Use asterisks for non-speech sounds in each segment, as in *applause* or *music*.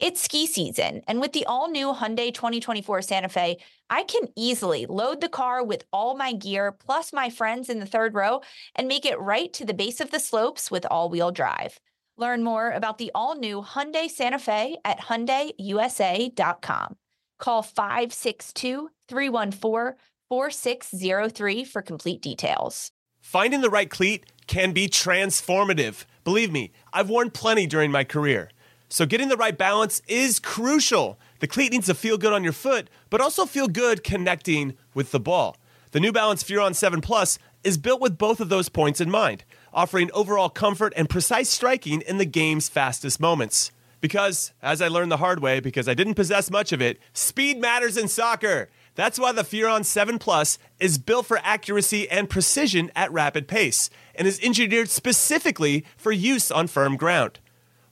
It's ski season, and with the all new Hyundai 2024 Santa Fe, I can easily load the car with all my gear plus my friends in the third row and make it right to the base of the slopes with all wheel drive. Learn more about the all new Hyundai Santa Fe at HyundaiUSA.com. Call 562 314 4603 for complete details. Finding the right cleat can be transformative. Believe me, I've worn plenty during my career. So getting the right balance is crucial. The cleat needs to feel good on your foot, but also feel good connecting with the ball. The New Balance Furon 7 Plus is built with both of those points in mind, offering overall comfort and precise striking in the game's fastest moments. Because, as I learned the hard way, because I didn't possess much of it, speed matters in soccer. That's why the Furon 7 Plus is built for accuracy and precision at rapid pace and is engineered specifically for use on firm ground.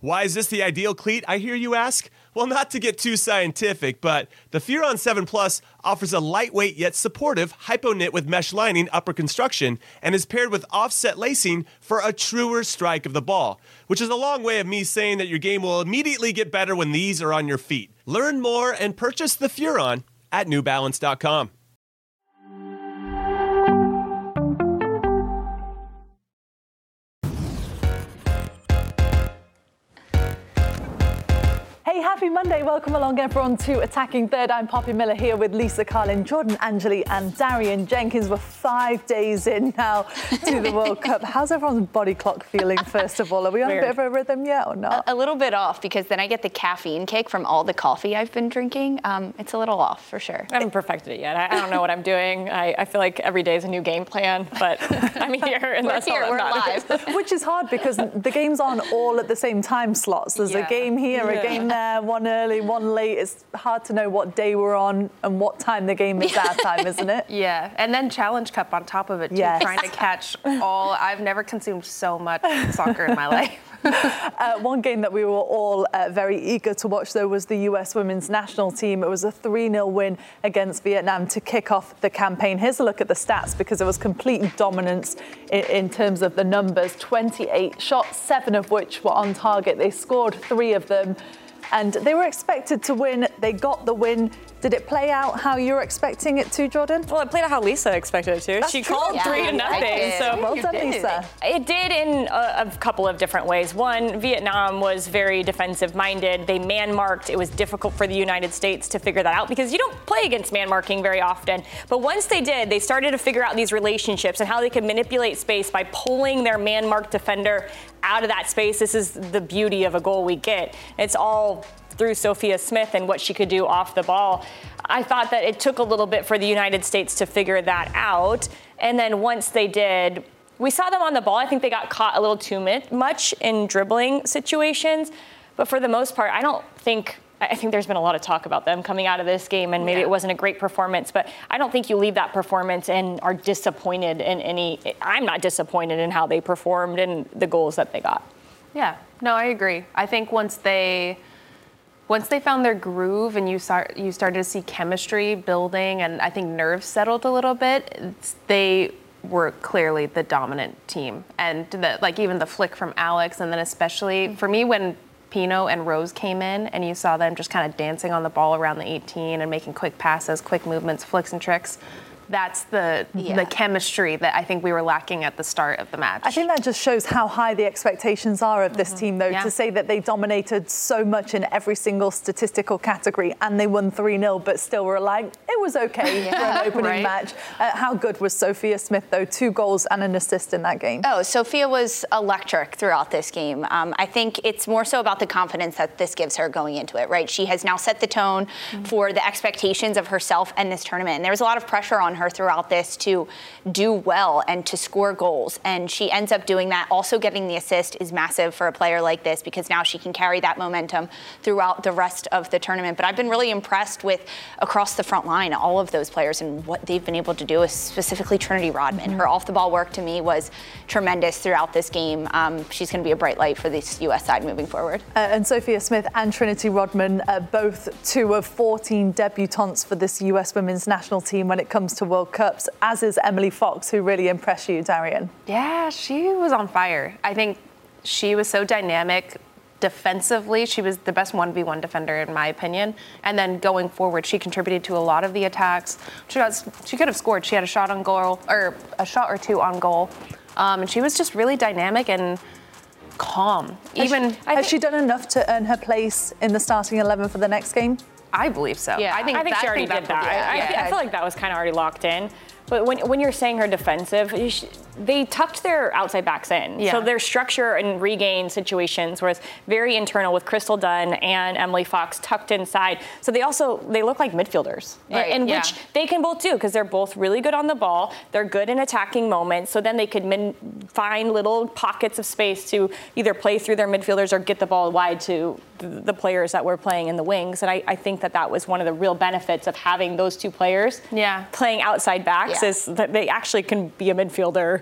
Why is this the ideal cleat, I hear you ask? Well, not to get too scientific, but the Furon 7 Plus offers a lightweight yet supportive hypo knit with mesh lining upper construction and is paired with offset lacing for a truer strike of the ball, which is a long way of me saying that your game will immediately get better when these are on your feet. Learn more and purchase the Furon at newbalance.com. Hey, happy Monday. Welcome along, everyone, to Attacking Third. I'm Poppy Miller here with Lisa Carlin, Jordan Angeli, and Darian Jenkins. We're five days in now to the *laughs* World Cup. How's everyone's body clock feeling, first of all? Are we on Weird. a bit of a rhythm yet or not? A, a little bit off because then I get the caffeine kick from all the coffee I've been drinking. Um, it's a little off for sure. I haven't perfected it yet. I, I don't know what I'm doing. I, I feel like every day is a new game plan, but *laughs* I'm here and We're that's here, all we're that live. Which is hard because the games aren't all at the same time slots. There's a game here, a game there, one early, one late. It's hard to know what day we're on and what time the game is our time, isn't it? *laughs* Yeah, and then Challenge Cup on top of it too, Yes. trying to catch all. I've never consumed so much soccer in my *laughs* life. Uh, one game that we were all uh, very eager to watch, though, was the US women's national team. It was a 3 0 win against Vietnam to kick off the campaign. Here's a look at the stats because it was complete dominance in, in terms of the numbers 28 shots, seven of which were on target. They scored three of them. And they were expected to win. They got the win. Did it play out how you were expecting it to, Jordan? Well, it played out how Lisa expected it to. That's she true. called Yeah, three to nothing. So Well done, did. Lisa. It did in a, a couple of different ways. One, Vietnam was very defensive minded. They man marked. It was difficult for the United States to figure that out because you don't play against man marking very often. But once they did, they started to figure out these relationships and how they could manipulate space by pulling their man marked defender out of that space. This is the beauty of a goal we get. It's all through Sophia Smith and what she could do off the ball. I thought that it took a little bit for the United States to figure that out. And then once they did, we saw them on the ball. I think they got caught a little too much in dribbling situations. But for the most part, I don't think. I think there's been a lot of talk about them coming out of this game, and maybe Yeah. it wasn't a great performance. But I don't think you leave that performance and are disappointed in any. I'm not disappointed in how they performed and the goals that they got. Yeah, no, I agree. I think once they once they found their groove and you start you started to see chemistry building and I think nerves settled a little bit, they were clearly the dominant team. And the, like even the flick from Alex and then especially for me when Pino and Rose came in and you saw them just kind of dancing on the ball around the 18 and making quick passes, quick movements, flicks and tricks. That's the Yeah. the chemistry that I think we were lacking at the start of the match. I think that just shows how high the expectations are of this team, though, Yeah. to say that they dominated so much in every single statistical category and they won 3 0, but still were like, it was okay *laughs* for an opening Right. match. Uh, how good was Sophia Smith, though? Two goals and an assist in that game. Oh, Sophia was electric throughout this game. Um, I think it's more so about the confidence that this gives her going into it, right? She has now set the tone for the expectations of herself and this tournament. And there was a lot of pressure on her her throughout this to do well and to score goals. And she ends up doing that. Also, getting the assist is massive for a player like this because now she can carry that momentum throughout the rest of the tournament. But I've been really impressed with across the front line, all of those players and what they've been able to do, specifically Trinity Rodman. Mm-hmm. Her off the ball work to me was tremendous throughout this game. Um, she's going to be a bright light for this U.S. side moving forward. Uh, and Sophia Smith and Trinity Rodman, uh, both two of 14 debutantes for this U.S. women's national team when it comes to World Cups, as is Emily Fox, who really impressed you, Darian. Yeah, she was on fire. I think she was so dynamic defensively, she was the best 1v1 defender in my opinion. And then going forward, she contributed to a lot of the attacks. She, got, she could have scored. She had a shot on goal or a shot or two on goal. Um, and she was just really dynamic and calm. Even has she, has she done enough to earn her place in the starting 11 for the next game? I believe so. Yeah, I think, I think she already did that. I, yeah. I, I, feel like that was kind of already locked in. But when, when you're saying her defensive, they tucked their outside backs in. Yeah. So their structure and regain situations was very internal with Crystal Dunn and Emily Fox tucked inside. So they also they look like midfielders, right. and, yeah. which they can both do because they're both really good on the ball. They're good in attacking moments. So then they could min- find little pockets of space to either play through their midfielders or get the ball wide to the players that were playing in the wings. And I, I think that that was one of the real benefits of having those two players yeah. playing outside backs is that they actually can be a midfielder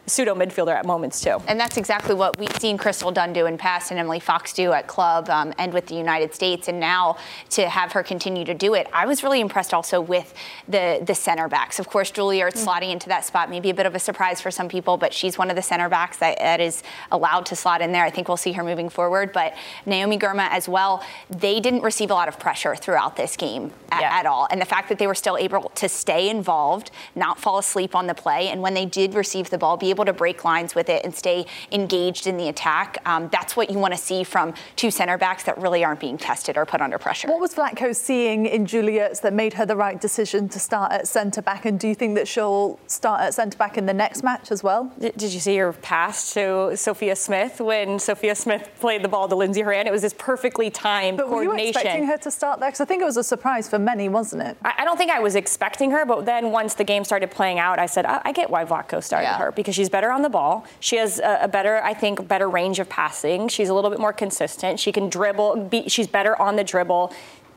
pseudo midfielder at moments too. And that's exactly what we've seen Crystal Dunn do in past and Emily Fox do at club um, and with the United States. And now to have her continue to do it, I was really impressed also with the the center backs. Of course, Julie Ertz mm-hmm. slotting into that spot, maybe a bit of a surprise for some people, but she's one of the center backs that, that is allowed to slot in there. I think we'll see her moving forward. But Naomi Girma as well, they didn't receive a lot of pressure throughout this game at, yeah. at all. And the fact that they were still able to stay involved, not fall asleep on the play, and when they did receive the ball, be able to break lines with it and stay engaged in the attack. Um, that's what you want to see from two center backs that really aren't being tested or put under pressure. What was Vlatko seeing in Julie Ertz that made her the right decision to start at centre back? And do you think that she'll start at centre back in the next match as well? Did you see her pass to Sophia Smith when Sophia Smith played the ball to Lindsey Horan? It was this perfectly timed but coordination. Were you expecting her to start there? Because I think it was a surprise for many, wasn't it? I, I, don't think I was expecting her, but then once the game started playing out, I said, I, I get why Vlatko started yeah. her because she's better on the ball. She has a, a, better, I think, better range of passing. She's a little bit more consistent. She can dribble. Be, she's better on the dribble,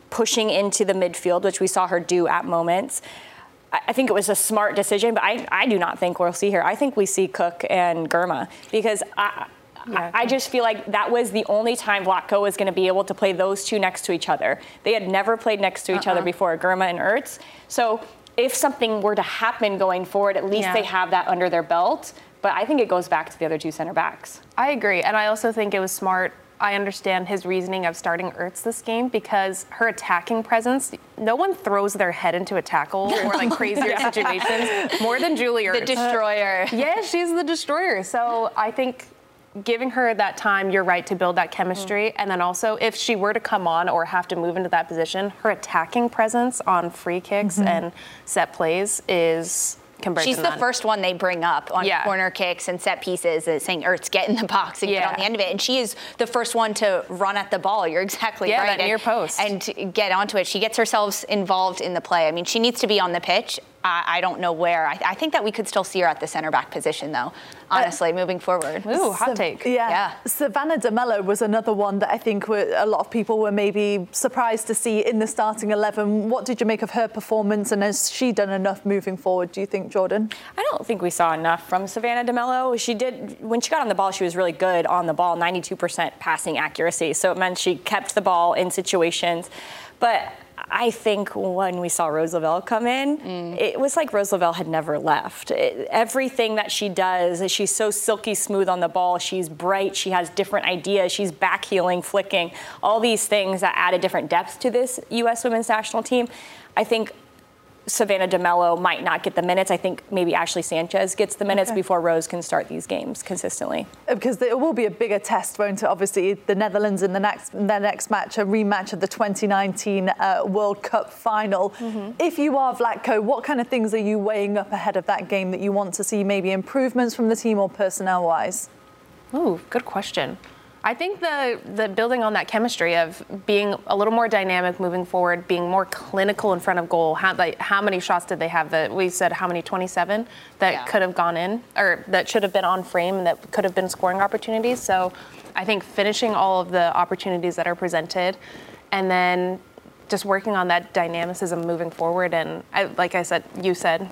pushing into the midfield, which we saw her do at moments. I, I think it was a smart decision, but I, I do not think we'll see her. I think we see Cook and Girma because I, yeah. I just feel like that was the only time Vlatko was going to be able to play those two next to each other. They had never played next to each uh-uh. other before, Girma and Ertz. So if something were to happen going forward, at least yeah. they have that under their belt. But I think it goes back to the other two center backs. I agree. And I also think it was smart. I understand his reasoning of starting Ertz this game because her attacking presence, no one throws their head into a tackle or like *laughs* crazier situations more than Julie Ertz. The destroyer. yeah, she's the destroyer. So I think giving her that time, you're right, to build that chemistry. Mm. And then also, if she were to come on or have to move into that position, her attacking presence on free kicks mm-hmm. and set plays is She's the first one they bring up on yeah. corner kicks and set pieces, uh, saying Ertz get in the box and yeah. get on the end of it. And she is the first one to run at the ball. You're exactly yeah, right. That near post. And get onto it. She gets herself involved in the play. I mean, she needs to be on the pitch. I, I don't know where. I, I, think that we could still see her at the center back position, though. Honestly, uh, moving forward. Ooh, hot Sav- take. Yeah. yeah. Savannah DeMelo was another one that I think were, a lot of people were maybe surprised to see in the starting eleven. What did you make of her performance, and has she done enough moving forward? Do you think, Jordan? I don't think we saw enough from Savannah DeMelo. She did when she got on the ball. She was really good on the ball, 92% passing accuracy. So it meant she kept the ball in situations, but I think when we saw Rose Lavelle come in, mm. it was like Rose Lavelle had never left. It, everything that she does, she's so silky smooth on the ball. She's bright. She has different ideas. She's back heeling, flicking, all these things that add a different depth to this U.S. women's national team. I think Savannah DeMelo might not get the minutes. I think maybe Ashley Sanchez gets the minutes okay. before Rose can start these games consistently. Uh, because it will be a bigger test, won't it? Obviously, the Netherlands in the next their next match, a rematch of the 2019 uh, World Cup final. Mm-hmm. If you are Vlatko, what kind of things are you weighing up ahead of that game that you want to see maybe improvements from the team or personnel wise? Ooh, good question. I think the the building on that chemistry of being a little more dynamic moving forward, being more clinical in front of goal. How like how many shots did they have that we said how many 27 that yeah. could have gone in or that should have been on frame and that could have been scoring opportunities. So I think finishing all of the opportunities that are presented and then just working on that dynamicism moving forward and I, like I said you said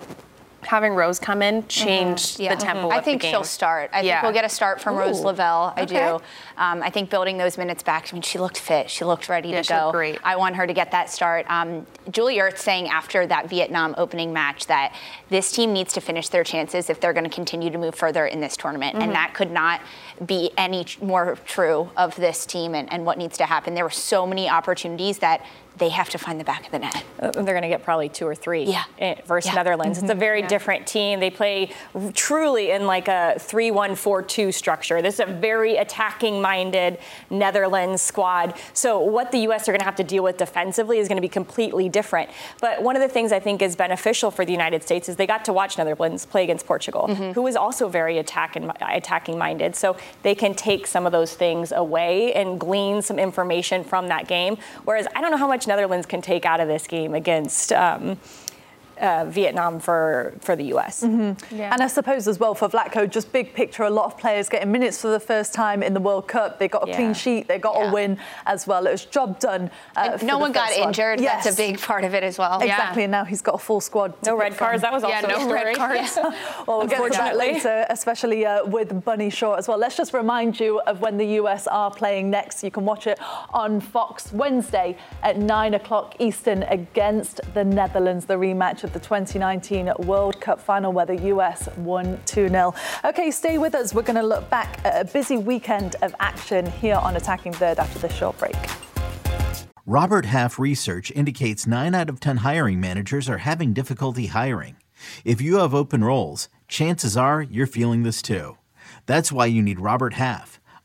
having Rose come in change mm-hmm. yeah. the tempo. Mm-hmm. I think she'll start. I yeah. think we'll get a start from Ooh. Rose Lavelle. I okay. do. Um, I think building those minutes back. I mean, she looked fit. She looked ready yeah, to go. Great. I want her to get that start. Um, Julie Ertz saying after that Vietnam opening match that this team needs to finish their chances if they're going to continue to move further in this tournament, mm-hmm. and that could not be any more true of this team and, and what needs to happen. There were so many opportunities that they have to find the back of the net. Uh, they're going to get probably two or three yeah. versus yeah. Netherlands. Mm-hmm. It's a very yeah. different team. They play truly in like a 3 1 4 2 structure. This is a very attacking minded Netherlands squad. So, what the U.S. are going to have to deal with defensively is going to be completely different. But one of the things I think is beneficial for the United States is they got to watch Netherlands play against Portugal, mm-hmm. who is also very attacking, attacking minded. So, they can take some of those things away and glean some information from that game. Whereas I don't know how much much Netherlands can take out of this game against. Um, uh, Vietnam for, for the US. Mm-hmm. Yeah. And I suppose as well for Vlatko, just big picture, a lot of players getting minutes for the first time in the World Cup. They got a yeah. clean sheet, they got yeah. a win as well. It was job done. Uh, no one got one. injured. Yes. That's a big part of it as well. Exactly, and now he's got a full squad. No red cards. That was also yeah, no red cards. *laughs* well, we'll get to that later, especially uh, with Bunny Shaw as well. Let's just remind you of when the US are playing next. You can watch it on Fox Wednesday at 9 o'clock Eastern against the Netherlands, the rematch of the 2019 World Cup final where the US won 2 0. Okay, stay with us. We're going to look back at a busy weekend of action here on Attacking Third after this short break. Robert Half research indicates 9 out of 10 hiring managers are having difficulty hiring. If you have open roles, chances are you're feeling this too. That's why you need Robert Half.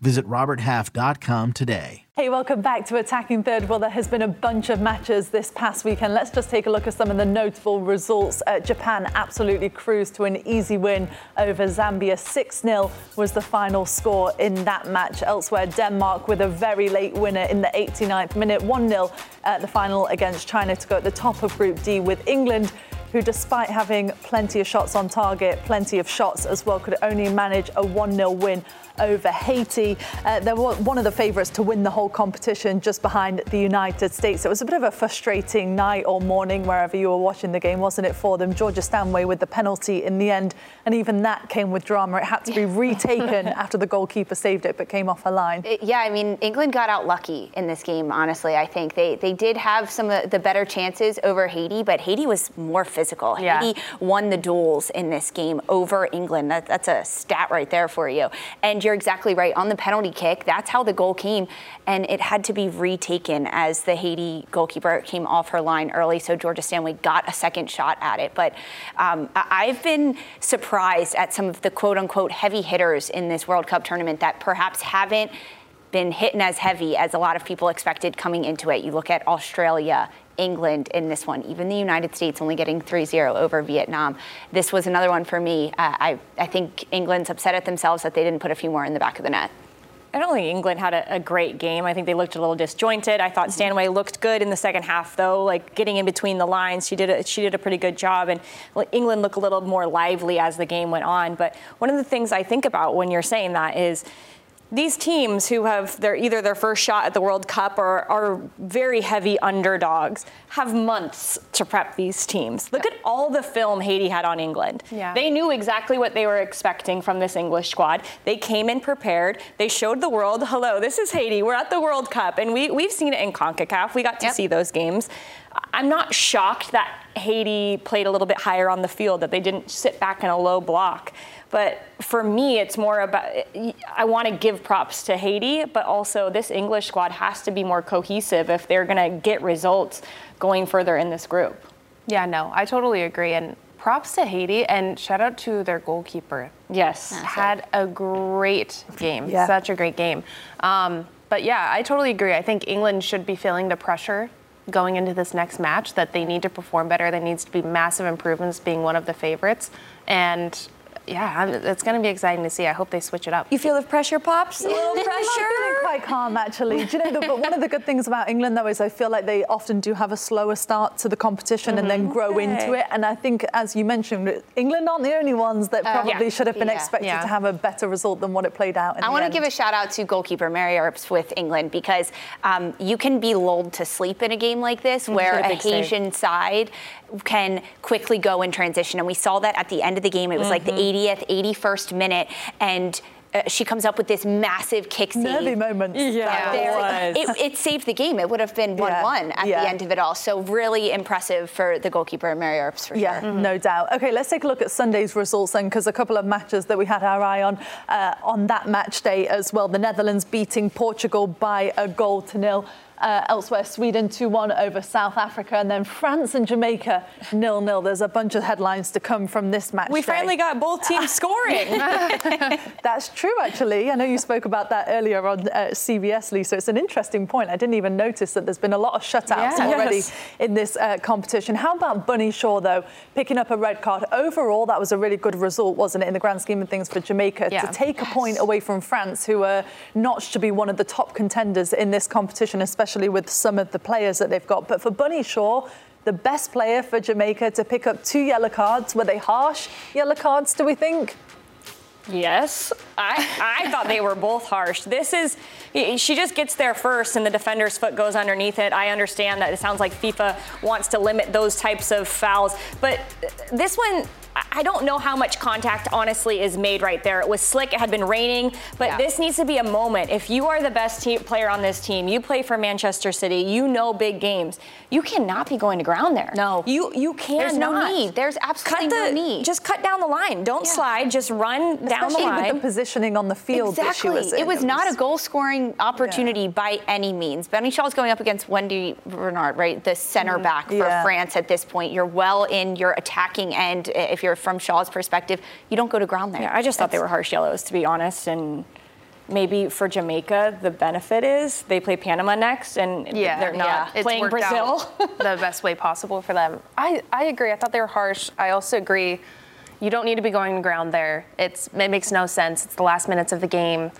Visit RobertHalf.com today. Hey, welcome back to Attacking Third. Well, there has been a bunch of matches this past weekend. Let's just take a look at some of the notable results. Uh, Japan absolutely cruised to an easy win over Zambia. 6 0 was the final score in that match. Elsewhere, Denmark with a very late winner in the 89th minute, 1 0 at the final against China to go at the top of Group D with England who, despite having plenty of shots on target, plenty of shots as well, could only manage a 1 0 win over Haiti. Uh, they were one of the favourites to win the whole competition just behind the United States. It was a bit of a frustrating night or morning wherever you were watching the game, wasn't it, for them? Georgia Stanway with the penalty in the end, and even that came with drama. It had to be *laughs* retaken after the goalkeeper saved it but came off a line. Yeah, I mean, England got out lucky in this game, honestly. I think they, they did have some of the better chances over Haiti, but Haiti was more physical. Yeah. Haiti won the duels in this game over England. That, that's a stat right there for you. And you're exactly right. On the penalty kick, that's how the goal came, and it had to be retaken as the Haiti goalkeeper came off her line early. So Georgia Stanway got a second shot at it. But um, I've been surprised at some of the quote unquote heavy hitters in this World Cup tournament that perhaps haven't been hitting as heavy as a lot of people expected coming into it. You look at Australia, England in this one, even the United States only getting 3 0 over Vietnam. This was another one for me. Uh, I, I think England's upset at themselves that they didn't put a few more in the back of the net. I don't think England had a, a, great game. I think they looked a little disjointed. I thought Stanway looked good in the second half, though, like getting in between the lines. She did a, she did a pretty good job, and England looked a little more lively as the game went on. But one of the things I think about when you're saying that is these teams who have their either their first shot at the World Cup or are very heavy underdogs have months to prep these teams. Look at all the film Haiti had on England. Yeah. They knew exactly what they were expecting from this English squad. They came in prepared. They showed the world, hello, this is Haiti. We're at the World Cup. And we, we've seen it in CONCACAF. We got to yep. see those games. I'm not shocked that Haiti played a little bit higher on the field, that they didn't sit back in a low block. But for me, it's more about I want to give props to Haiti, but also this English squad has to be more cohesive if they're going to get results going further in this group. Yeah, no, I totally agree. And props to Haiti and shout out to their goalkeeper. Yes. Had a great game. Yeah. Such a great game. Um, but yeah, I totally agree. I think England should be feeling the pressure going into this next match that they need to perform better. There needs to be massive improvements being one of the favorites. And yeah, I'm- it's going to be exciting to see. I hope they switch it up. You feel the pressure pops? A little *laughs* pressure? I'm feeling quite calm, actually. Do you know, the, but one of the good things about England, though, is I feel like they often do have a slower start to the competition and then mm-hmm. grow into it. And I think, as you mentioned, England aren't the only ones that oh, probably yeah. should have been Yeah. expected Yeah. to have a better result than what it played out. In I want to give a shout out to goalkeeper Mary Earps with England because um, you can be lulled to sleep in a game like this mm-hmm. where had a a. Haitian side can quickly go in transition. And we saw that at the end of the game. It was like the mm-hmm. 80th, 81st minute. And uh, she comes up with this massive kick save. nervy moments. Yeah, There- it was. It, it saved the game. It would have been 1 Yeah, 1 at yeah. the end of it all. So, really impressive for the goalkeeper, Mary Earps, for Yeah, sure. no doubt. Okay, let's take a look at Sunday's results then, because a couple of matches that we had our eye on uh, on that match day as well. The Netherlands beating Portugal by a goal to nil. Uh, elsewhere, Sweden 2 1 over South Africa, and then France and Jamaica nil nil. There's a bunch of headlines to come from this match. We day. finally got both teams *laughs* scoring. *laughs* That's true, actually. I know you spoke about that earlier on uh, CBS, Lisa. It's an interesting point. I didn't even notice that there's been a lot of shutouts Yeah. already Yes. in this uh, competition. How about Bunny Shaw, though, picking up a red card? Overall, that was a really good result, wasn't it, in the grand scheme of things for Jamaica Yeah. to take a point away from France, who are notched to be one of the top contenders in this competition, especially with some of the players that they've got. But for Bunny Shaw, the best player for Jamaica to pick up two yellow cards. Were they harsh yellow cards, do we think? Yes, I, I thought they were both harsh. This is, she just gets there first and the defender's foot goes underneath it. I understand that it sounds like FIFA wants to limit those types of fouls, but uh, this one, I don't know how much contact honestly is made right there. It was slick, it had been raining, but Yeah. this needs to be a moment. If you are the best team, player on this team, you play for Manchester City, you know big games, you cannot be going to ground there. No. You, you cannot. There's no need. There's absolutely the, no need. Just cut down the line. Don't Yeah. slide. Just run down the Especially line. with the positioning on the field Exactly. was. It was not a goal scoring opportunity by any means. Bunny Shaw's going up against Wendie Renard, right? The center mm-hmm. back for. Yeah. France at this point. You're well in your attacking end. If you're from Shaw's perspective, you don't go to ground there. Yeah, I just thought they were harsh yellows, to be honest. And maybe for Jamaica, the benefit is they play Panama next, and Yeah, they're not It's playing worked Brazil. out *laughs* the best way possible for them. I, I agree. I thought they were harsh. I also agree. You don't need to be going to ground there. It's it makes no sense. It's the last minutes of the game.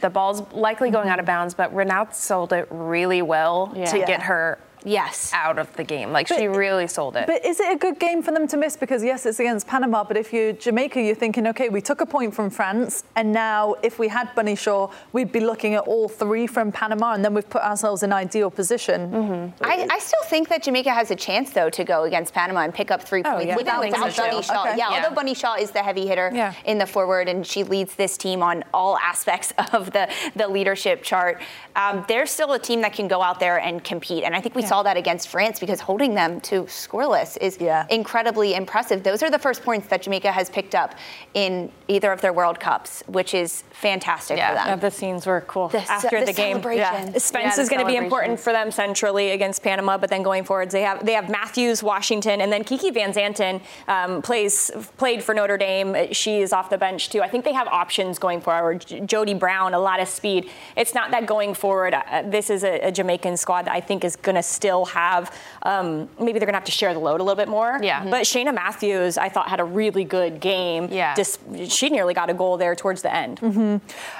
The ball's likely going mm-hmm. out of bounds, but Renard sold it really well to Yeah. get her Yes. out of the game. Like she really sold it. But is it a good game for them to miss? Because yes, it's against Panama, but if you're Jamaica, you're thinking, okay, we took a point from France, and now if we had Bunny Shaw, we'd be looking at all three from Panama, and then we've put ourselves in ideal position. Mm-hmm. I, I still think that Jamaica has a chance, though, to go against Panama and pick up three Oh, points yeah. without, without so, Bunny. Shaw. Okay. Yeah, Yeah. although Bunny Shaw is the heavy hitter Yeah. in the forward and she leads this team on all aspects *laughs* of the, the leadership chart, um, they're still a team that can go out there and compete. And I think we saw that against France because holding them to scoreless is Yeah. incredibly impressive. Those are the first points that Jamaica has picked up in either of their World Cups, which is fantastic Yeah. for them. Yeah, the scenes were cool The after the the, game. celebration. Spence Yeah, is going to be important for them centrally against Panama, but then going forwards, they have they have Matthews, Washington, and then Kiki Van Zanten um, plays played for Notre Dame. She is off the bench too. I think they have options going forward. J- Jody Brown, a lot of speed. It's not that going forward. Uh, this is a, a Jamaican squad that I think is going to still have. Um, maybe they're going to have to share the load a little bit more. Yeah. Mhm. But Cheyna Matthews, I thought had a really good game. Yeah. Dis- she nearly got a goal there towards the end.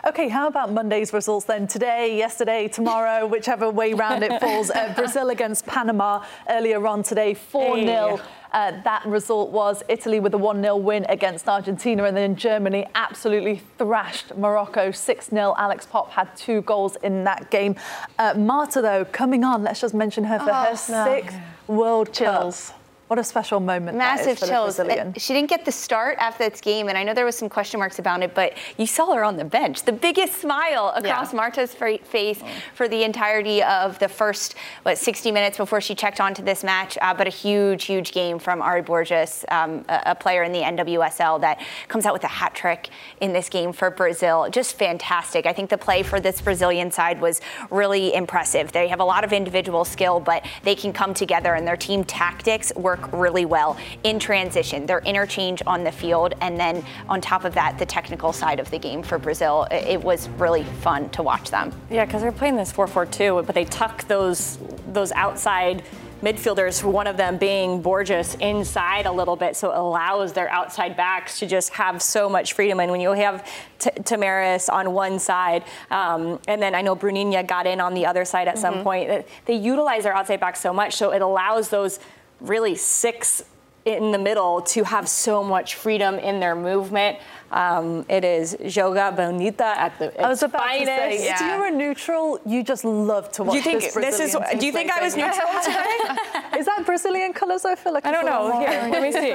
Okay, how about Monday's results then? Today, yesterday, tomorrow, *laughs* whichever way round it falls. Uh, Brazil against Panama earlier on today, 4 0. Hey. Uh, that result was Italy with a 1 0 win against Argentina, and then Germany absolutely thrashed Morocco 6 0. Alex Popp had two goals in that game. Uh, Marta, though, coming on, let's just mention her for her sixth World Chills. Cup. What a special moment. that is Massive for chills. Brazilian. She didn't get the start after that game, and I know there was some question marks about it, but you saw her on the bench. The biggest smile across Yeah. Marta's fa- face for the entirety of the first, what, 60 minutes before she checked onto this match. Uh, but a huge, huge game from Ary Borges, um, a, a player in the NWSL that comes out with a hat trick in this game for Brazil. Just fantastic. I think the play for this Brazilian side was really impressive. They have a lot of individual skill, but they can come together, and their team tactics were work really well in transition, their interchange on the field, and then on top of that, the technical side of the game for Brazil. It was really fun to watch them. Yeah, because they're playing this 4-4-2, but they tuck those those outside midfielders, one of them being Borges, inside a little bit, so it allows their outside backs to just have so much freedom. And when you have T- Tamires on one side, um, and then I know Bruninha got in on the other side at mm-hmm. some point, they utilize their outside backs so much, so it allows those really six in the middle to have so much freedom in their movement. Um, it is jogo bonito at the I was about finest. To say, yeah. If you're a neutral, you just love to watch do you think this, this is? Do you think I was neutral today? *laughs* is that Brazilian colours? I feel like I don't know. Here, let me *laughs* see.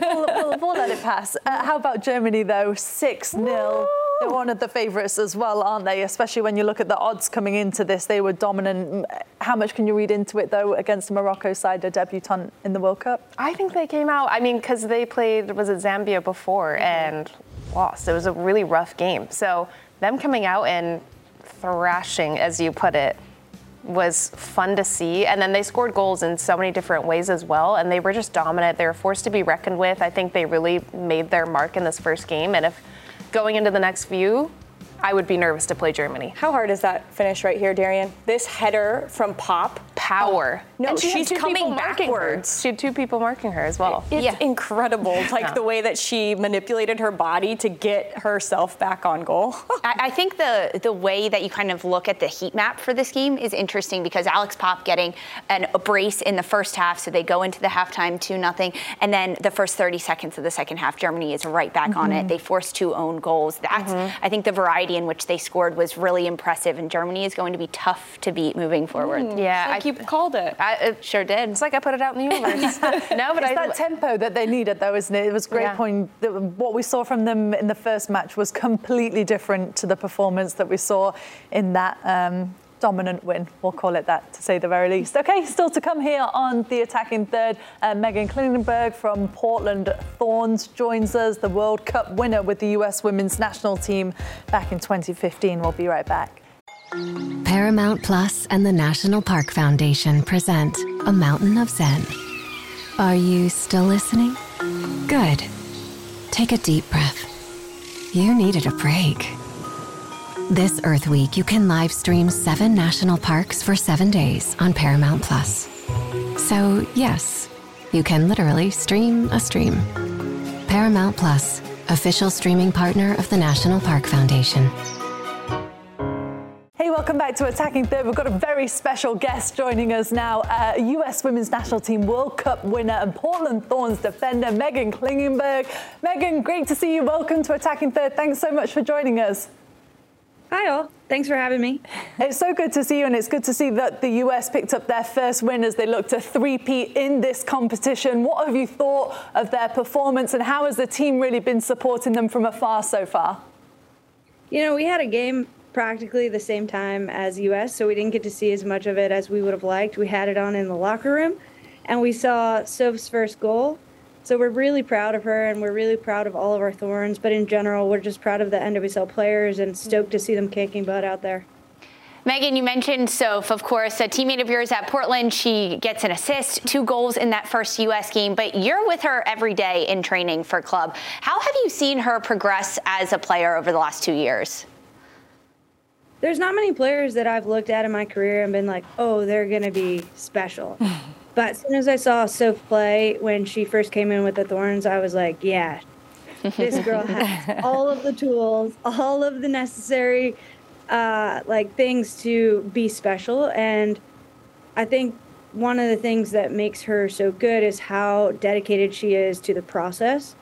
we'll, we'll, we'll, let it pass. Uh, how about Germany though? Six 0 they're one of the favourites as well, aren't they? Especially when you look at the odds coming into this, they were dominant. How much can you read into it though against the Morocco side, a debutant in the World Cup? I think they came out. I mean, because they played was it Zambia before and lost. It was a really rough game. So them coming out and thrashing, as you put it, was fun to see. And then they scored goals in so many different ways as well. And they were just dominant. They were forced to be reckoned with. I think they really made their mark in this first game. And if going into the next few, I would be nervous to play Germany. How hard is that finish right here, Darian? This header from Popp. Power. Oh, no, she she's coming backwards. She had two people marking her as well. It's yeah. incredible, *laughs* like yeah. the way that she manipulated her body to get herself back on goal. *laughs* I, I, think the the way that you kind of look at the heat map for this game is interesting because Alex Popp getting an, a brace in the first half, so they go into the halftime two nothing, and then the first 30 seconds of the second half, Germany is right back mm-hmm. on it. Mm-hmm. They force two own goals. That's mm-hmm. I think the variety variety in which they scored was really impressive, and Germany is going to be tough to beat moving forward. Mm, yeah, like I you called it. I, it sure did. It's like I put it out in the universe. *laughs* no, but it's I, that tempo that they needed, though, isn't it? It was great yeah. point. What we saw from them in the first match was completely different to the performance that we saw in that um, dominant win. We'll call it that to say the very least. Okay, still to come here on the attacking third. Uh, Meghan Klingenberg from Portland Thorns joins us, the World Cup winner with the US women's national team back in 2015. We'll be right back. Paramount Plus and the National Park Foundation present A Mountain of Zen. Are you still listening? Good. Take a deep breath. You needed a break. This Earth Week, you can live stream seven national parks for seven days on Paramount Plus. So, yes, you can literally stream a stream. Paramount Plus, official streaming partner of the National Park Foundation. Hey, welcome back to Attacking Third. We've got a very special guest joining us now. Uh, US Women's National Team World Cup winner and Portland Thorns defender, Meghan Klingenberg. Meghan, great to see you. Welcome to Attacking Third. Thanks so much for joining us. Hi, all. Thanks for having me. It's so good to see you, and it's good to see that the US picked up their first win as they look to three-peat in this competition. What have you thought of their performance, and how has the team really been supporting them from afar so far? You know, we had a game practically the same time as US, so we didn't get to see as much of it as we would have liked. We had it on in the locker room, and we saw Soph's first goal so we're really proud of her and we're really proud of all of our Thorns. But in general, we're just proud of the NWSL players and stoked to see them kicking butt out there. Meghan, you mentioned Soph, of course, a teammate of yours at Portland. She gets an assist, two goals in that first U.S. game, but you're with her every day in training for club. How have you seen her progress as a player over the last two years? There's not many players that I've looked at in my career and been like, oh, they're going to be special. *laughs* But as soon as I saw Soph play when she first came in with the Thorns, I was like, yeah, this girl has *laughs* all of the tools, all of the necessary uh, like things to be special. And I think one of the things that makes her so good is how dedicated she is to the process.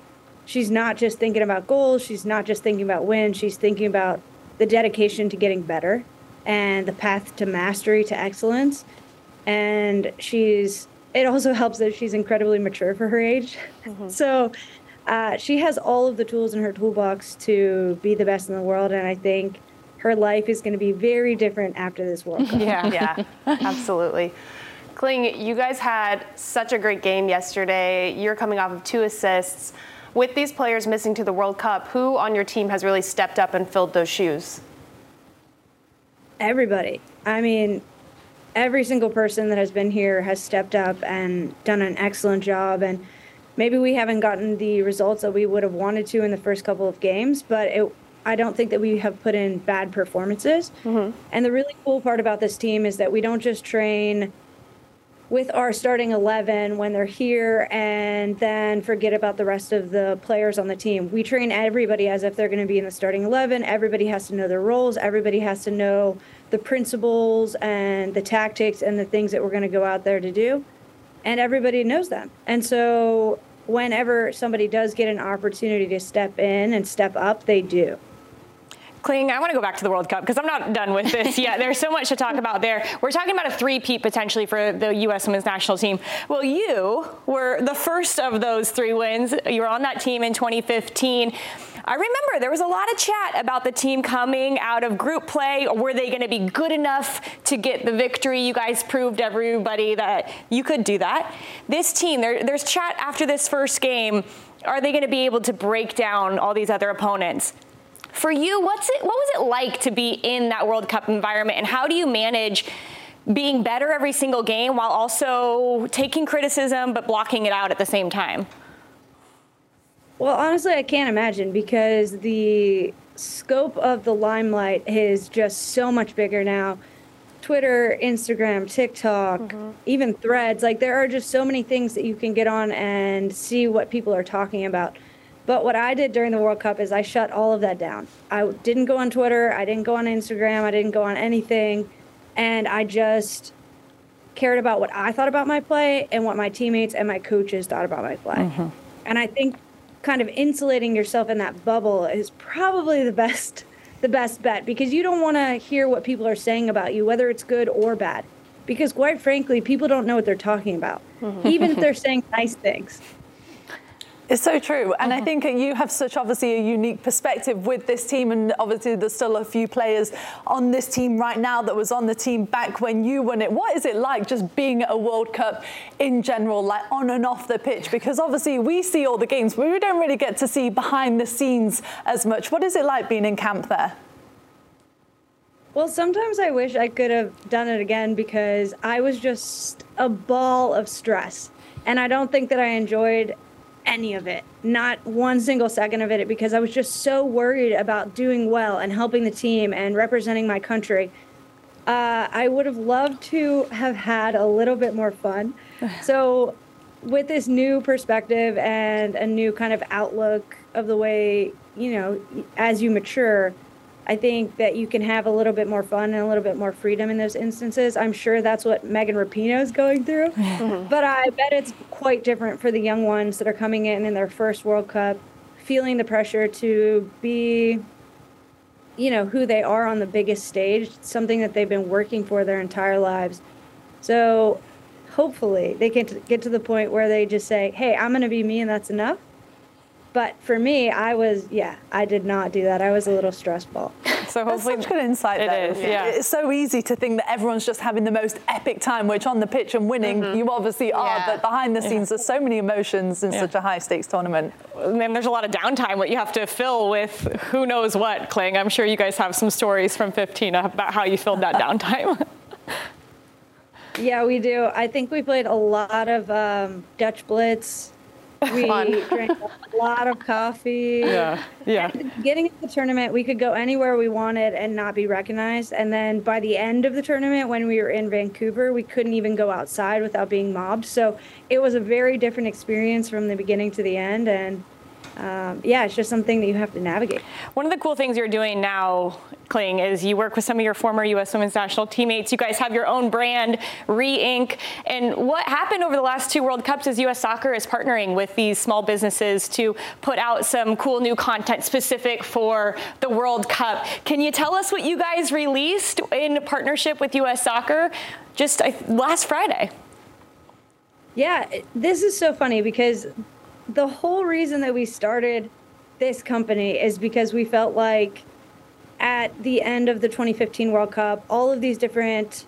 She's not just thinking about goals, she's not just thinking about wins, she's thinking about the dedication to getting better and the path to mastery to excellence and she's it also helps that she's incredibly mature for her age. Mm-hmm. So uh, she has all of the tools in her toolbox to be the best in the world, and I think her life is going to be very different after this World Cup. yeah, *laughs* yeah, absolutely. Kling, you guys had such a great game yesterday. You're coming off of two assists. With these players missing to the World Cup, who on your team has really stepped up and filled those shoes? Everybody. I mean, every single person that has been here has stepped up and done an excellent job. And maybe we haven't gotten the results that we would have wanted to in the first couple of games, but it, I don't think that we have put in bad performances. Mm-hmm. And the really cool part about this team is that we don't just train with our starting 11 when they're here and then forget about the rest of the players on the team. We train everybody as if they're going to be in the starting 11. Everybody has to know their roles, everybody has to know the principles and the tactics and the things that we're going to go out there to do. And everybody knows them. And so whenever somebody does get an opportunity to step in and step up, they do. Kling, I want to go back to the World Cup because I'm not done with this yet. *laughs* There's so much to talk about there. We're talking about a three-peat potentially for the U.S. women's national team. Well, you were the first of those three wins. You were on that team in 2015. I remember there was a lot of chat about the team coming out of group play. Were they going to be good enough to get the victory? You guys proved everybody that you could do that. This team, there, there's chat after this first game. Are they going to be able to break down all these other opponents? For you, what's it, what was it like to be in that World Cup environment, and how do you manage being better every single game while also taking criticism but blocking it out at the same time? Well, honestly, I can't imagine because the scope of the limelight is just so much bigger now. Twitter, Instagram, TikTok, mm-hmm. even threads. Like, there are just so many things that you can get on and see what people are talking about. But what I did during the World Cup is I shut all of that down. I didn't go on Twitter, I didn't go on Instagram, I didn't go on anything. And I just cared about what I thought about my play and what my teammates and my coaches thought about my play. Mm-hmm. And I think kind of insulating yourself in that bubble is probably the best the best bet because you don't want to hear what people are saying about you whether it's good or bad. Because quite frankly people don't know what they're talking about. Mm-hmm. even if they're *laughs* saying nice things it's so true. And I mm-hmm. think you have such obviously a unique perspective with this team. And obviously, there's still a few players on this team right now that was on the team back when you won it. What is it like just being at a World Cup in general, like on and off the pitch? Because obviously, we see all the games, but we don't really get to see behind the scenes as much. What is it like being in camp there? Well, sometimes I wish I could have done it again because I was just a ball of stress. And I don't think that I enjoyed any of it, not one single second of it, because I was just so worried about doing well and helping the team and representing my country. Uh, I would have loved to have had a little bit more fun. *sighs* So, with this new perspective and a new kind of outlook of the way, you know, as you mature, I think that you can have a little bit more fun and a little bit more freedom in those instances. I'm sure that's what Megan Rapinoe is going through. *laughs* Mm-hmm. But I bet it's quite different for the young ones that are coming in in their first World Cup, feeling the pressure to be, you know, who they are on the biggest stage, something that they've been working for their entire lives. So hopefully they can get to the point where they just say, hey, I'm going to be me and that's enough. But for me, I was, yeah, I did not do that. I was a little stress ball. *laughs* So hopefully, That's such good insight. It though. is, yeah. It's so easy to think that everyone's just having the most epic time, which on the pitch and winning, mm-hmm. you obviously are. Yeah. But behind the scenes, yeah. there's so many emotions in yeah. such a high stakes tournament. And there's a lot of downtime what you have to fill with who knows what, Kling. I'm sure you guys have some stories from 15 about how you filled that downtime. *laughs* yeah, we do. I think we played a lot of um, Dutch Blitz *laughs* we *laughs* drank a lot of coffee. Yeah, yeah. Getting into the tournament, we could go anywhere we wanted and not be recognized. And then by the end of the tournament, when we were in Vancouver, we couldn't even go outside without being mobbed. So it was a very different experience from the beginning to the end. And um, yeah, it's just something that you have to navigate. One of the cool things you're doing now, Kling, is you work with some of your former U.S. women's national teammates. You guys have your own brand, Re-Ink. And what happened over the last two World Cups is U.S. Soccer is partnering with these small businesses to put out some cool new content specific for the World Cup. Can you tell us what you guys released in partnership with U.S. Soccer just last Friday? Yeah, this is so funny because the whole reason that we started this company is because we felt like at the end of the 2015 World Cup, all of these different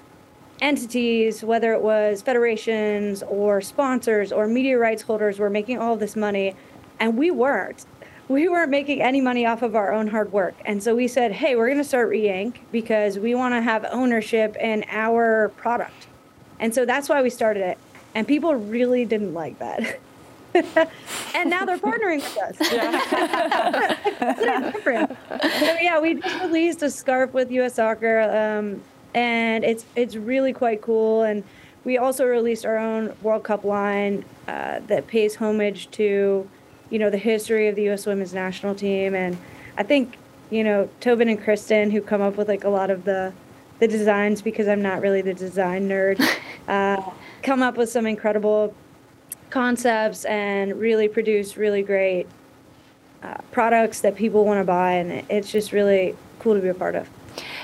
entities, whether it was federations or sponsors or media rights holders, were making all this money, and we weren't. we weren't making any money off of our own hard work. And so we said, hey, we're going to start Reinc because we want to have ownership in our product. And so that's why we started it. And people really didn't like that. *laughs* and now they're partnering with us. Yeah. *laughs* so yeah, we just released a scarf with U.S. Soccer, um, and it's it's really quite cool. And we also released our own World Cup line uh, that pays homage to you know, the history of the U.S. women's national team. And I think, you know, Tobin and Christen, who come up with like a lot of the, the designs, because I'm not really the design nerd, *laughs* uh, come up with some incredible concepts and really produce really great uh, products that people want to buy. And it's just really cool to be a part of.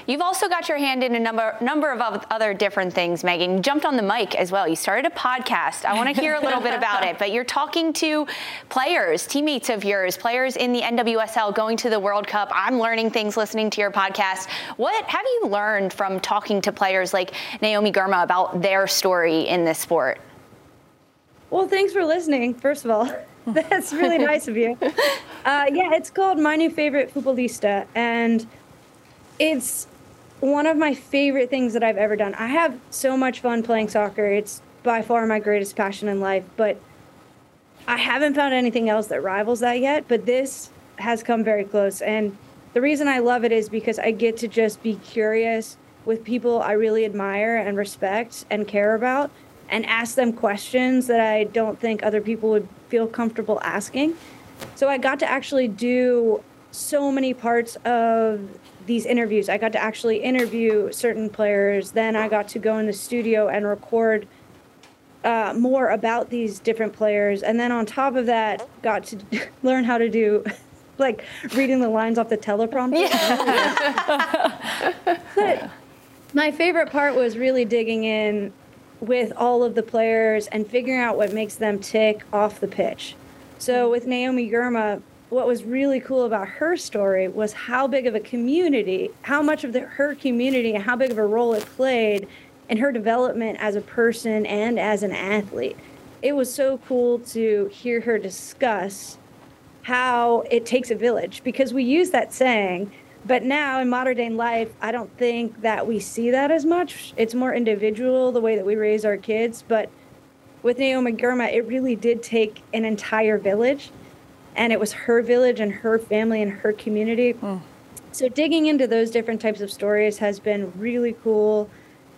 You've also got your hand in a number number of other different things, Meghan. You jumped on the mic as well. You started a podcast. I want to hear a little bit about it, but you're talking to players, teammates of yours, players in the NWSL going to the World Cup. I'm learning things listening to your podcast. What have you learned from talking to players like Naomi Girma about their story in this sport? Well, thanks for listening, first of all. *laughs* That's really *laughs* nice of you. Uh, yeah, it's called My New Favorite Futbolista, and it's one of my favorite things that I've ever done. I have so much fun playing soccer. It's by far my greatest passion in life, but I haven't found anything else that rivals that yet, but this has come very close. And the reason I love it is because I get to just be curious with people I really admire and respect and care about and ask them questions that I don't think other people would feel comfortable asking. So I got to actually do so many parts of these interviews. I got to actually interview certain players. Then I got to go in the studio and record uh, more about these different players. And then on top of that, got to *laughs* learn how to do *laughs* like reading the lines off the teleprompter. Yeah. *laughs* but my favorite part was really digging in with all of the players and figuring out what makes them tick off the pitch. So with Naomi Girma, what was really cool about her story was how big of a community, how much of the, her community, and how big of a role it played in her development as a person and as an athlete. It was so cool to hear her discuss how it takes a village because we use that saying, but now in modern day life, I don't think that we see that as much. It's more individual the way that we raise our kids. But with Naomi Girma, it really did take an entire village and it was her village and her family and her community. Mm. So digging into those different types of stories has been really cool,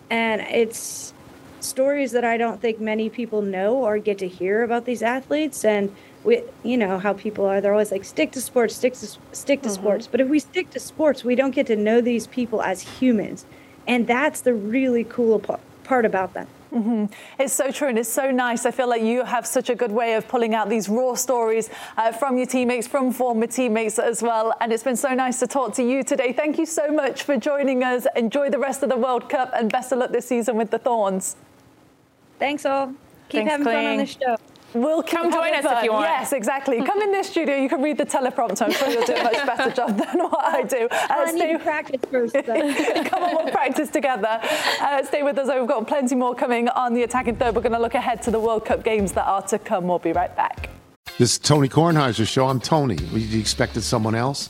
and it's stories that I don't think many people know or get to hear about these athletes and we you know how people are they're always like stick to sports stick to stick to mm-hmm. sports but if we stick to sports we don't get to know these people as humans and that's the really cool part about them Mm-hmm. It's so true and it's so nice. I feel like you have such a good way of pulling out these raw stories uh, from your teammates, from former teammates as well. And it's been so nice to talk to you today. Thank you so much for joining us. Enjoy the rest of the World Cup and best of luck this season with the Thorns. Thanks all. Keep Thanks, having fun on the show. We'll come join us if you want. Yes, exactly. Come in this studio. You can read the teleprompter. I'm sure you'll do a much better job than what I do. *laughs* Uh, I need to practice first. *laughs* come on, we'll practice together. Uh, stay with us. We've got plenty more coming on the attacking third. We're going to look ahead to the World Cup games that are to come. We'll be right back. This is Tony Kornheiser's show. I'm Tony. You expected someone else?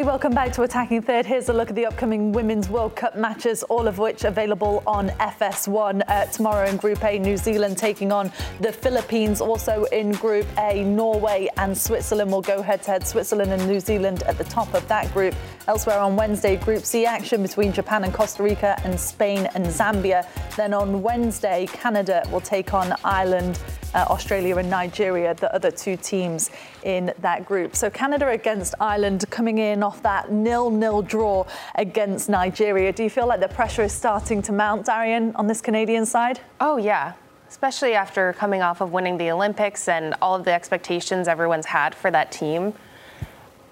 Hey, welcome back to Attacking Third. Here's a look at the upcoming Women's World Cup matches, all of which available on FS1 uh, tomorrow in Group A. New Zealand taking on the Philippines. Also in Group A, Norway and Switzerland will go head to head. Switzerland and New Zealand at the top of that group. Elsewhere on Wednesday, Group C action between Japan and Costa Rica and Spain and Zambia. Then on Wednesday, Canada will take on Ireland, uh, Australia and Nigeria, the other two teams in that group. So Canada against Ireland coming in off that nil-nil draw against Nigeria. Do you feel like the pressure is starting to mount, Darian, on this Canadian side? Oh, yeah. especially after coming off of winning the Olympics and all of the expectations everyone's had for that team.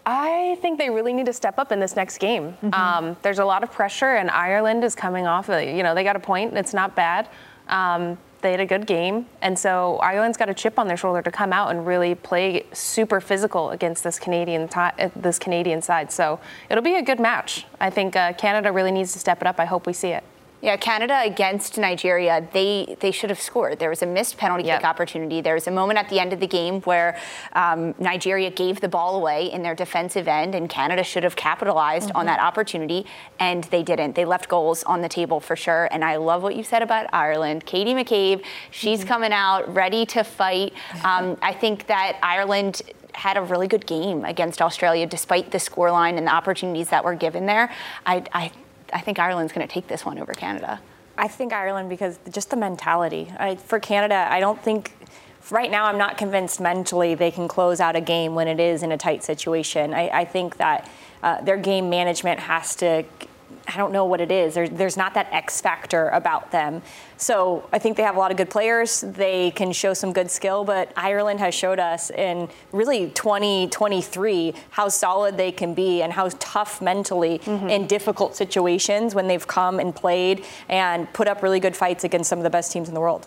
I think they really need to step up in this next game. Mm-hmm. Um, there's a lot of pressure, and Ireland is coming off. You know, they got a point. It's not bad. Um, they had a good game, and so Ireland's got a chip on their shoulder to come out and really play super physical against this Canadian t- this Canadian side. So it'll be a good match. I think uh, Canada really needs to step it up. I hope we see it. Yeah, Canada against Nigeria, they they should have scored. There was a missed penalty yep. kick opportunity. There was a moment at the end of the game where um, Nigeria gave the ball away in their defensive end, and Canada should have capitalized mm-hmm. on that opportunity, and they didn't. They left goals on the table for sure. And I love what you said about Ireland. Katie McCabe, she's mm-hmm. coming out ready to fight. *laughs* Um, I think that Ireland had a really good game against Australia despite the scoreline and the opportunities that were given there. I, I I think Ireland's going to take this one over Canada. I think Ireland because just the mentality. I, for Canada, I don't think right now I'm not convinced mentally they can close out a game when it is in a tight situation. I, I think that uh, their game management has to I don't know what it is. There, there's not that X factor about them. So I think they have a lot of good players. They can show some good skill, but Ireland has showed us in really 2023 how solid they can be and how tough mentally mm-hmm. in difficult situations when they've come and played and put up really good fights against some of the best teams in the world.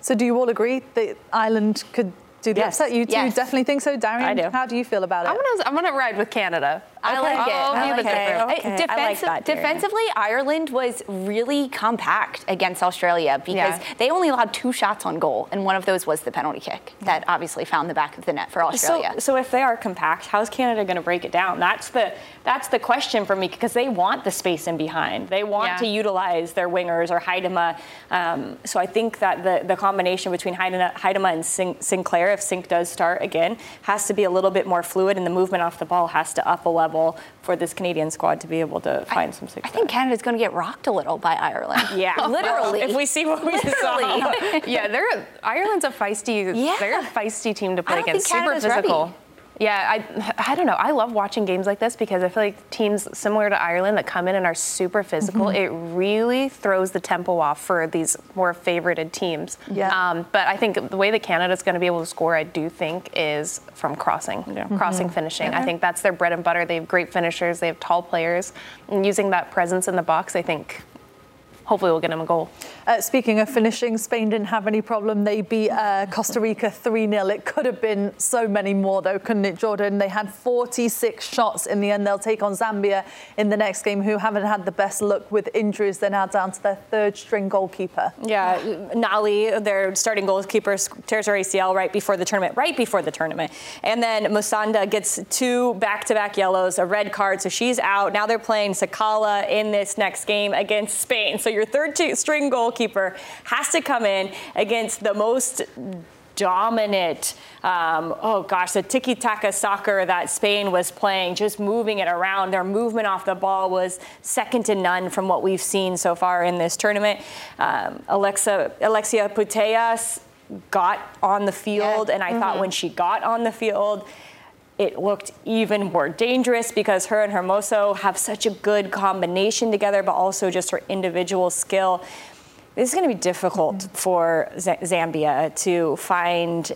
So do you all agree that Ireland could do the yes. upset? You two yes. definitely think so, Darian? I do. How do you feel about it? I'm gonna I'm gonna ride with Canada. I like it. I like it. Okay. Defensive, I like that, defensively, Ireland was really compact against Australia because yeah. they only allowed two shots on goal, and one of those was the penalty kick that obviously found the back of the net for Australia. So, so if they are compact, how's Canada going to break it down? That's the that's the question for me because they want the space in behind. They want yeah. to utilize their wingers or Huitema. Um, so I think that the, the combination between Huitema and Sin- Sinclair, if Sink does start again, has to be a little bit more fluid, and the movement off the ball has to up a level level for this Canadian squad to be able to find I, some success. I think Canada's going to get rocked a little by Ireland. *laughs* yeah, literally. if we see what we literally. saw. *laughs* yeah, they're Ireland's a feisty. Yeah. they're a feisty team to play against. Super physical. Ready. Yeah, I, I don't know. I love watching games like this because I feel like teams similar to Ireland that come in and are super physical, mm-hmm. it really throws the tempo off for these more favorited teams. Yeah. Um, but I think the way that Canada's going to be able to score, I do think, is from crossing, yeah. crossing mm-hmm. finishing. Mm-hmm. I think that's their bread and butter. They have great finishers, they have tall players. And using that presence in the box, I think hopefully we'll get him a goal. Uh, speaking of finishing, Spain didn't have any problem. They beat uh, Costa Rica 3 0. It could have been so many more, though, couldn't it, Jordan? They had 46 shots in the end. They'll take on Zambia in the next game, who haven't had the best luck with injuries. They're now down to their third string goalkeeper. Yeah, Nali, their starting goalkeeper, tears her ACL right before the tournament, right before the tournament. And then Musonda gets two back to back yellows, a red card, so she's out. Now they're playing Sakala in this next game against Spain. So your third string goalkeeper has to come in against the most dominant, um, oh gosh, the tiki taka soccer that Spain was playing, just moving it around. Their movement off the ball was second to none from what we've seen so far in this tournament. Um, Alexa, Alexia Putellas got on the field, yeah. and I mm-hmm. thought when she got on the field, it looked even more dangerous because her and Hermoso have such a good combination together, but also just her individual skill. This is going to be difficult mm-hmm. for Z- Zambia to find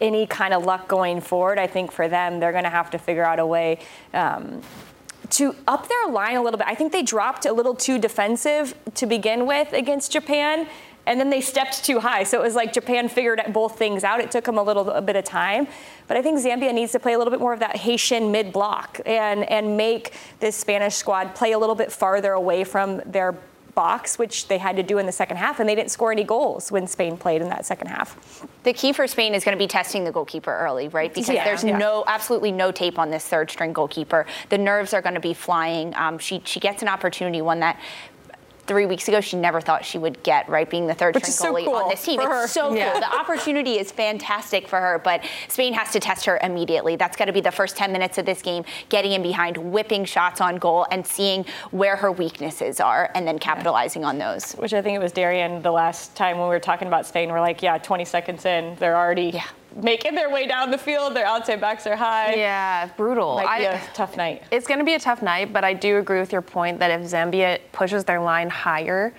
any kind of luck going forward. I think for them, they're going to have to figure out a way. Um, to up their line a little bit. I think they dropped a little too defensive to begin with against Japan and then they stepped too high. So it was like Japan figured both things out. It took them a little a bit of time, but I think Zambia needs to play a little bit more of that Haitian mid block and and make this Spanish squad play a little bit farther away from their box, which they had to do in the second half, and they didn't score any goals when Spain played in that second half. The key for Spain is going to be testing the goalkeeper early, right? Because yeah, there's yeah. no, absolutely no tape on this third string goalkeeper. The nerves are going to be flying. Um, she she gets an opportunity, one that three weeks ago she never thought she would get, right? Being the third Which string goalie so cool on this team. It's her. so yeah. cool. The opportunity is fantastic for her, but Spain has to test her immediately. That's got to be the first 10 minutes of this game, getting in behind, whipping shots on goal, and seeing where her weaknesses are, and then capitalizing yeah. on those. Which I think it was Darian the last time when we were talking about Spain. We're like, yeah, 20 seconds in, they're already. Yeah making their way down the field. Their outside backs are high. Yeah, brutal. Might be I, a tough night. It's going to be a tough night, but I do agree with your point that if Zambia pushes their line higher,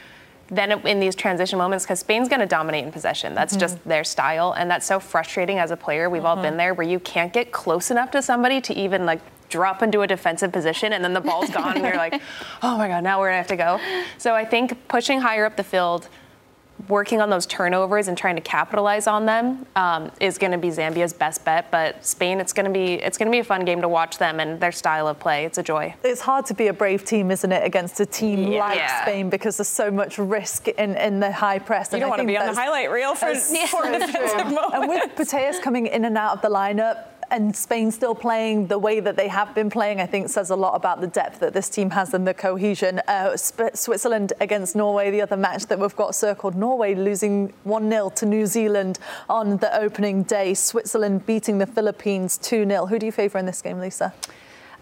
then in these transition moments, because Spain's going to dominate in possession. That's mm-hmm. just their style, and that's so frustrating as a player. We've mm-hmm. all been mm-hmm. there where you can't get close enough to somebody to even like drop into a defensive position, and then the ball's gone, and you're like, *laughs* oh my god, now we're gonna have to go. So I think pushing higher up the field working on those turnovers and trying to capitalize on them um, is going to be Zambia's best bet. But Spain, it's going to be it's going to be a fun game to watch them and their style of play. It's a joy. It's hard to be a brave team, isn't it, against a team yeah. like yeah. Spain because there's so much risk in, in the high press. You and don't want to be on the highlight reel for, *laughs* for defensive moments. And with Putellas coming in and out of the lineup, and Spain still playing the way that they have been playing, I think says a lot about the depth that this team has and the cohesion. Uh, Switzerland against Norway, the other match that we've got circled. Norway losing 1 0 to New Zealand on the opening day. Switzerland beating the Philippines 2 0. Who do you favour in this game, Lisa?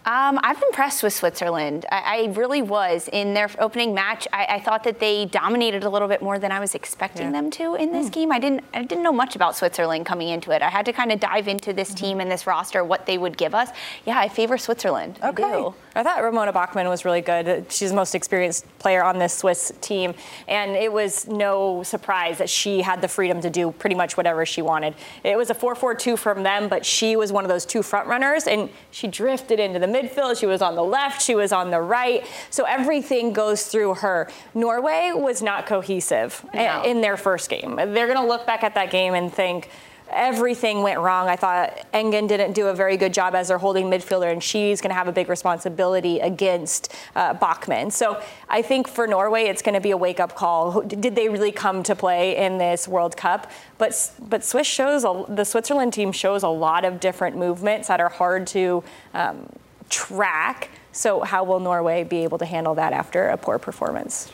Um, I've been impressed with Switzerland. I, I, really was. In their opening match, I, I, thought that they dominated a little bit more than I was expecting yeah. them to in this mm. game. I didn't I didn't know much about Switzerland coming into it. I had to kind of dive into this mm-hmm. team and this roster, what they would give us. Yeah, I favor Switzerland. Okay. I, I thought Ramona Bachmann was really good. She's the most experienced player on this Swiss team, and it was no surprise that she had the freedom to do pretty much whatever she wanted. It was a 4-4-2 from them, but she was one of those two front runners, and she drifted into the midfield. She was on the left, she was on the right. So everything goes through her. Norway was not cohesive no. in their first game. They're going to look back at that game and think, everything went wrong. I thought Engen didn't do a very good job as their holding midfielder, and she's going to have a big responsibility against uh, Bachmann. So I think for Norway, it's going to be a wake up call. Did they really come to play in this World Cup? But but Swiss shows a, the Switzerland team shows a lot of different movements that are hard to. Um, track. So, how will Norway be able to handle that after a poor performance?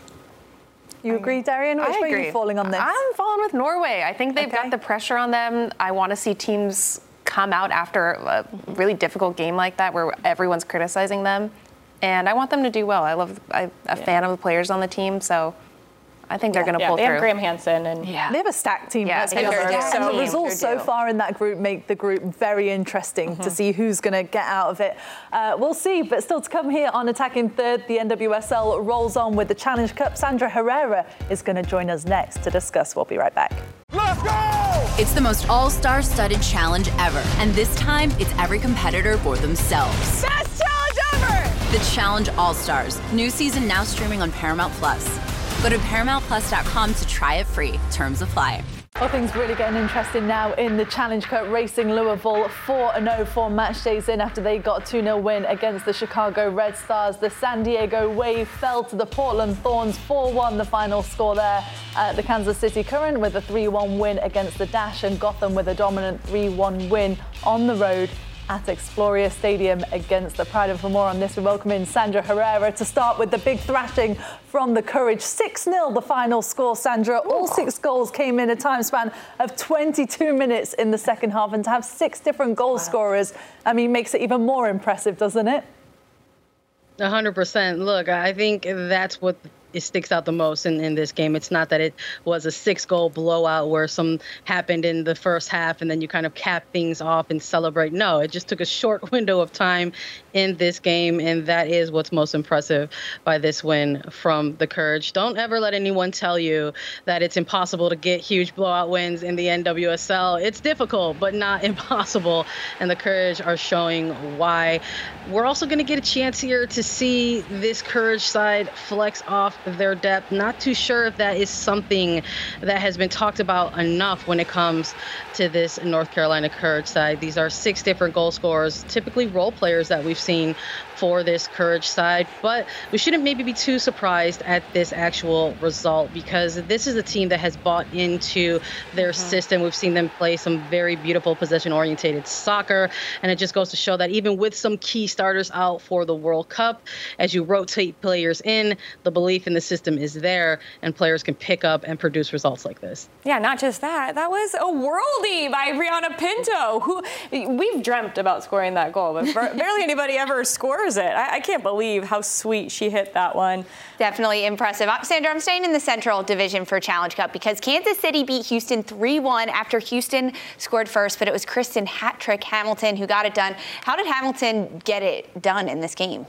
You agree, Darian? Which I way agree. are you falling on this? I'm falling with Norway. I think they've okay. got the pressure on them. I want to see teams come out after a really difficult game like that where everyone's criticizing them. And I want them to do well. I love, I'm a yeah. fan of the players on the team, so I think they're going to yeah, pull they through. Have Graham Hansen and yeah. they have a stacked team. Yeah, they and the results so far in that group make the group very interesting mm-hmm. to see who's going to get out of it. Uh, we'll see, but still to come here on attacking third, the NWSL rolls on with the Challenge Cup. Sandra Herrera is going to join us next to discuss. We'll be right back. Let's go! It's the most all-star studded challenge ever, and this time it's every competitor for themselves. Best challenge ever! The Challenge All Stars, new season now streaming on Paramount Plus. Go to ParamountPlus.com to try it free. Terms apply. Well, things really getting interesting now in the Challenge Cup Racing Louisville 4 0 4 match days in after they got a 2 0 win against the Chicago Red Stars. The San Diego Wave fell to the Portland Thorns 4 1, the final score there. Uh, the Kansas City Current with a 3 1 win against the Dash, and Gotham with a dominant 3 1 win on the road at Exploria Stadium against the Pride. And for more on this, we welcome in Sandra Herrera to start with the big thrashing from the Courage. 6 0 the final score, Sandra. All six goals came in a time span of 22 minutes in the second half. And to have six different goal wow. scorers, I mean, makes it even more impressive, doesn't it? 100%. Look, I think that's what it sticks out the most in, in this game. It's not that it was a six goal blowout where some happened in the first half and then you kind of cap things off and celebrate. No, it just took a short *laughs* window of time in this game, and that is what's most impressive by this win from the Courage. Don't ever let anyone tell you that it's impossible to get huge blowout wins in the NWSL. It's difficult, but not *laughs* impossible, and the Courage are showing why. We're also going to get a chance here to see this Courage side flex off their depth. Not too sure if that is something that has been talked about enough when it comes to this North Carolina Courage side. These are six different goal scorers, typically role players that we've seen for this Courage side. But we shouldn't maybe be too surprised at this actual result because this is a team that has bought into their mm-hmm. system. We've seen them play some very beautiful possession orientated soccer. And it just goes to show that even with some key starters out for the World Cup, as you rotate players in, the belief in the system is there and players can pick up and produce results like this. Yeah, not just that. That was a worldie by Brianna Pinto, who we've dreamt about scoring that goal, but barely anybody ever *laughs* scores it. I, I, can't believe how sweet she hit that one. Definitely impressive. Uh, Sandra, I'm staying in the Central Division for Challenge Cup because Kansas City beat Houston 3-1 after Houston scored first, but it was Kristen Hat-Trick Hamilton who got it done. How did Hamilton get it done in this game?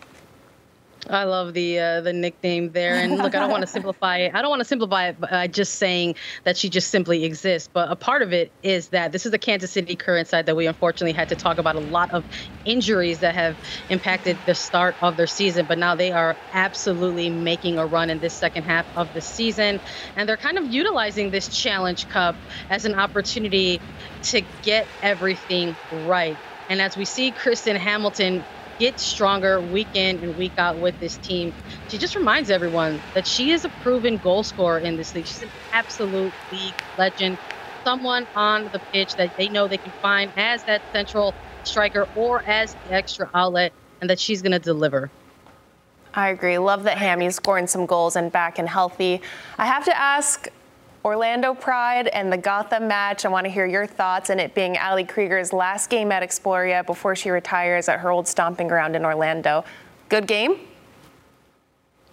I love the uh, the nickname there. And look, I don't want to simplify it. I don't want to simplify it by just saying that she just simply exists. But a part of it is that this is the Kansas City Current side that we unfortunately had to talk about a lot of injuries that have impacted the start of their season. But now they are absolutely making a run in this second half of the season, and they're kind of utilizing this Challenge Cup as an opportunity to get everything right. And as we see Kristen Hamilton get stronger week in and week out with this team. She just reminds everyone that she is a proven goal scorer in this league. She's an absolute league legend, someone on the pitch that they know they can find as that central striker or as the extra outlet, and that she's going to deliver. I agree. Love that Hammy's scoring some goals and back and healthy. I have to ask Orlando Pride and the Gotham match. I want to hear your thoughts, and it being Ali Krieger's last game at Exploria before she retires at her old stomping ground in Orlando. Good game?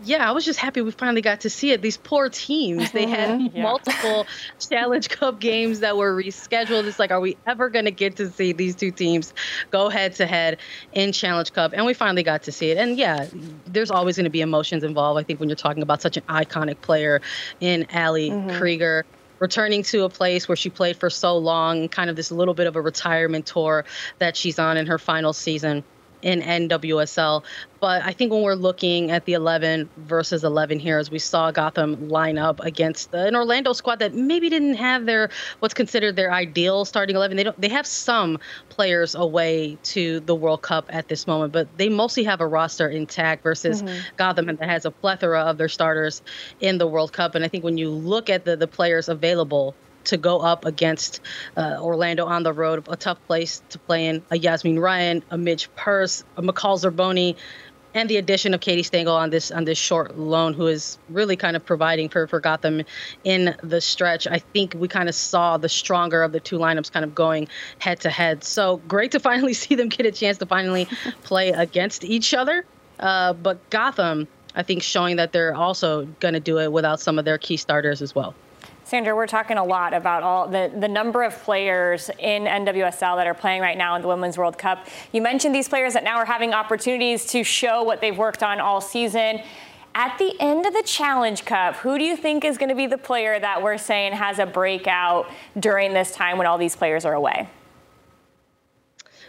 Yeah, I was just happy we finally got to see it. These poor teams, they had *laughs* yeah. multiple Challenge Cup games that were rescheduled. It's like, are we ever going to get to see these two teams go head to head in Challenge Cup? And we finally got to see it. And yeah, there's always going to be emotions involved. I think when you're talking about such an iconic player in Ali mm-hmm. Krieger returning to a place where she played for so long, kind of this little bit of a retirement tour that she's on in her final season in NWSL. But I think when we're looking at the 11 versus 11 here, as we saw Gotham line up against an Orlando squad that maybe didn't have their what's considered their ideal starting 11. They don't. They have some players away to the World Cup at this moment, but they mostly have a roster intact versus mm-hmm. Gotham that has a plethora of their starters in the World Cup. And I think when you look at the the players available to go up against uh, Orlando on the road, a tough place to play in. A Yazmeen Ryan, a Midge Purce, a McCall Zerboni, and the addition of Katie Stengel on this on this short loan, who is really kind of providing for, for Gotham in the stretch. I think we kind of saw the stronger of the two lineups kind of going head to head. So great to *laughs* finally see them get a chance to finally *laughs* play against each other. Uh, but Gotham, I think, showing that they're also going to do it without some of their key starters as well. Sandra, we're talking a lot about all the, the number of players in NWSL that are playing right now in the Women's World Cup. You mentioned these players that now are having opportunities to show what they've worked on all season. At the end of the Challenge Cup, who do you think is going to be the player that we're saying has a breakout during this time when all these players are away?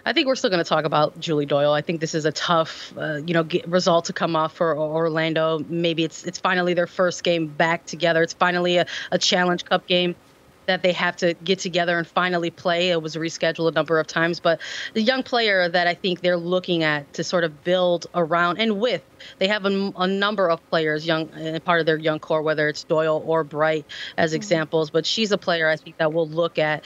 I think we're still going to talk about Julie Doyle. I think this is a tough, uh, you know, result to come off for Orlando. Maybe it's it's finally their first game back together. It's finally a, a Challenge Cup game that they have to get together and finally play. It was rescheduled a number of times, but the young player that I think they're looking at to sort of build around and with, they have a, a number of players, young uh, part of their young core, whether it's Doyle or Bright as mm-hmm. examples. But she's a player I think that we'll look at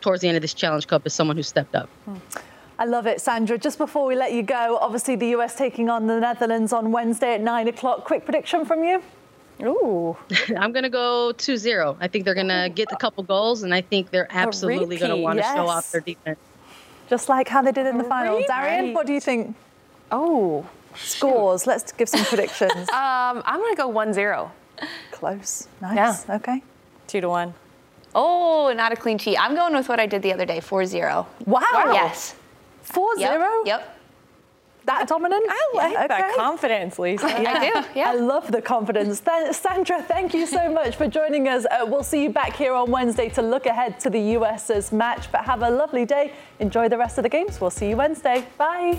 towards the end of this Challenge Cup as someone who stepped up. Mm-hmm. I love it, Sandra. Just before we let you go, obviously the US taking on the Netherlands on Wednesday at nine o'clock. Quick prediction from you? Ooh. *laughs* I'm going to go 2 0. I think they're going to get a couple goals, and I think they're absolutely going to want to yes. show off their defense. Just like how they did in the final. Darian, what do you think? Oh, scores. Let's give some predictions. *laughs* um, I'm going to go 1 0. Close. Nice. Yeah. Okay. 2 to 1. Oh, not a clean sheet. I'm going with what I did the other day 4 0. Wow. Yes. Four yep. zero. Yep. That dominant? I like yeah, that confidence, Lisa. yeah. I do. Yeah. I love the confidence. Th- Sandra, thank you so much for joining us. Uh, we'll see you back here on Wednesday to look ahead to the US's match. But have a lovely day. Enjoy the rest of the games. We'll see you Wednesday. Bye.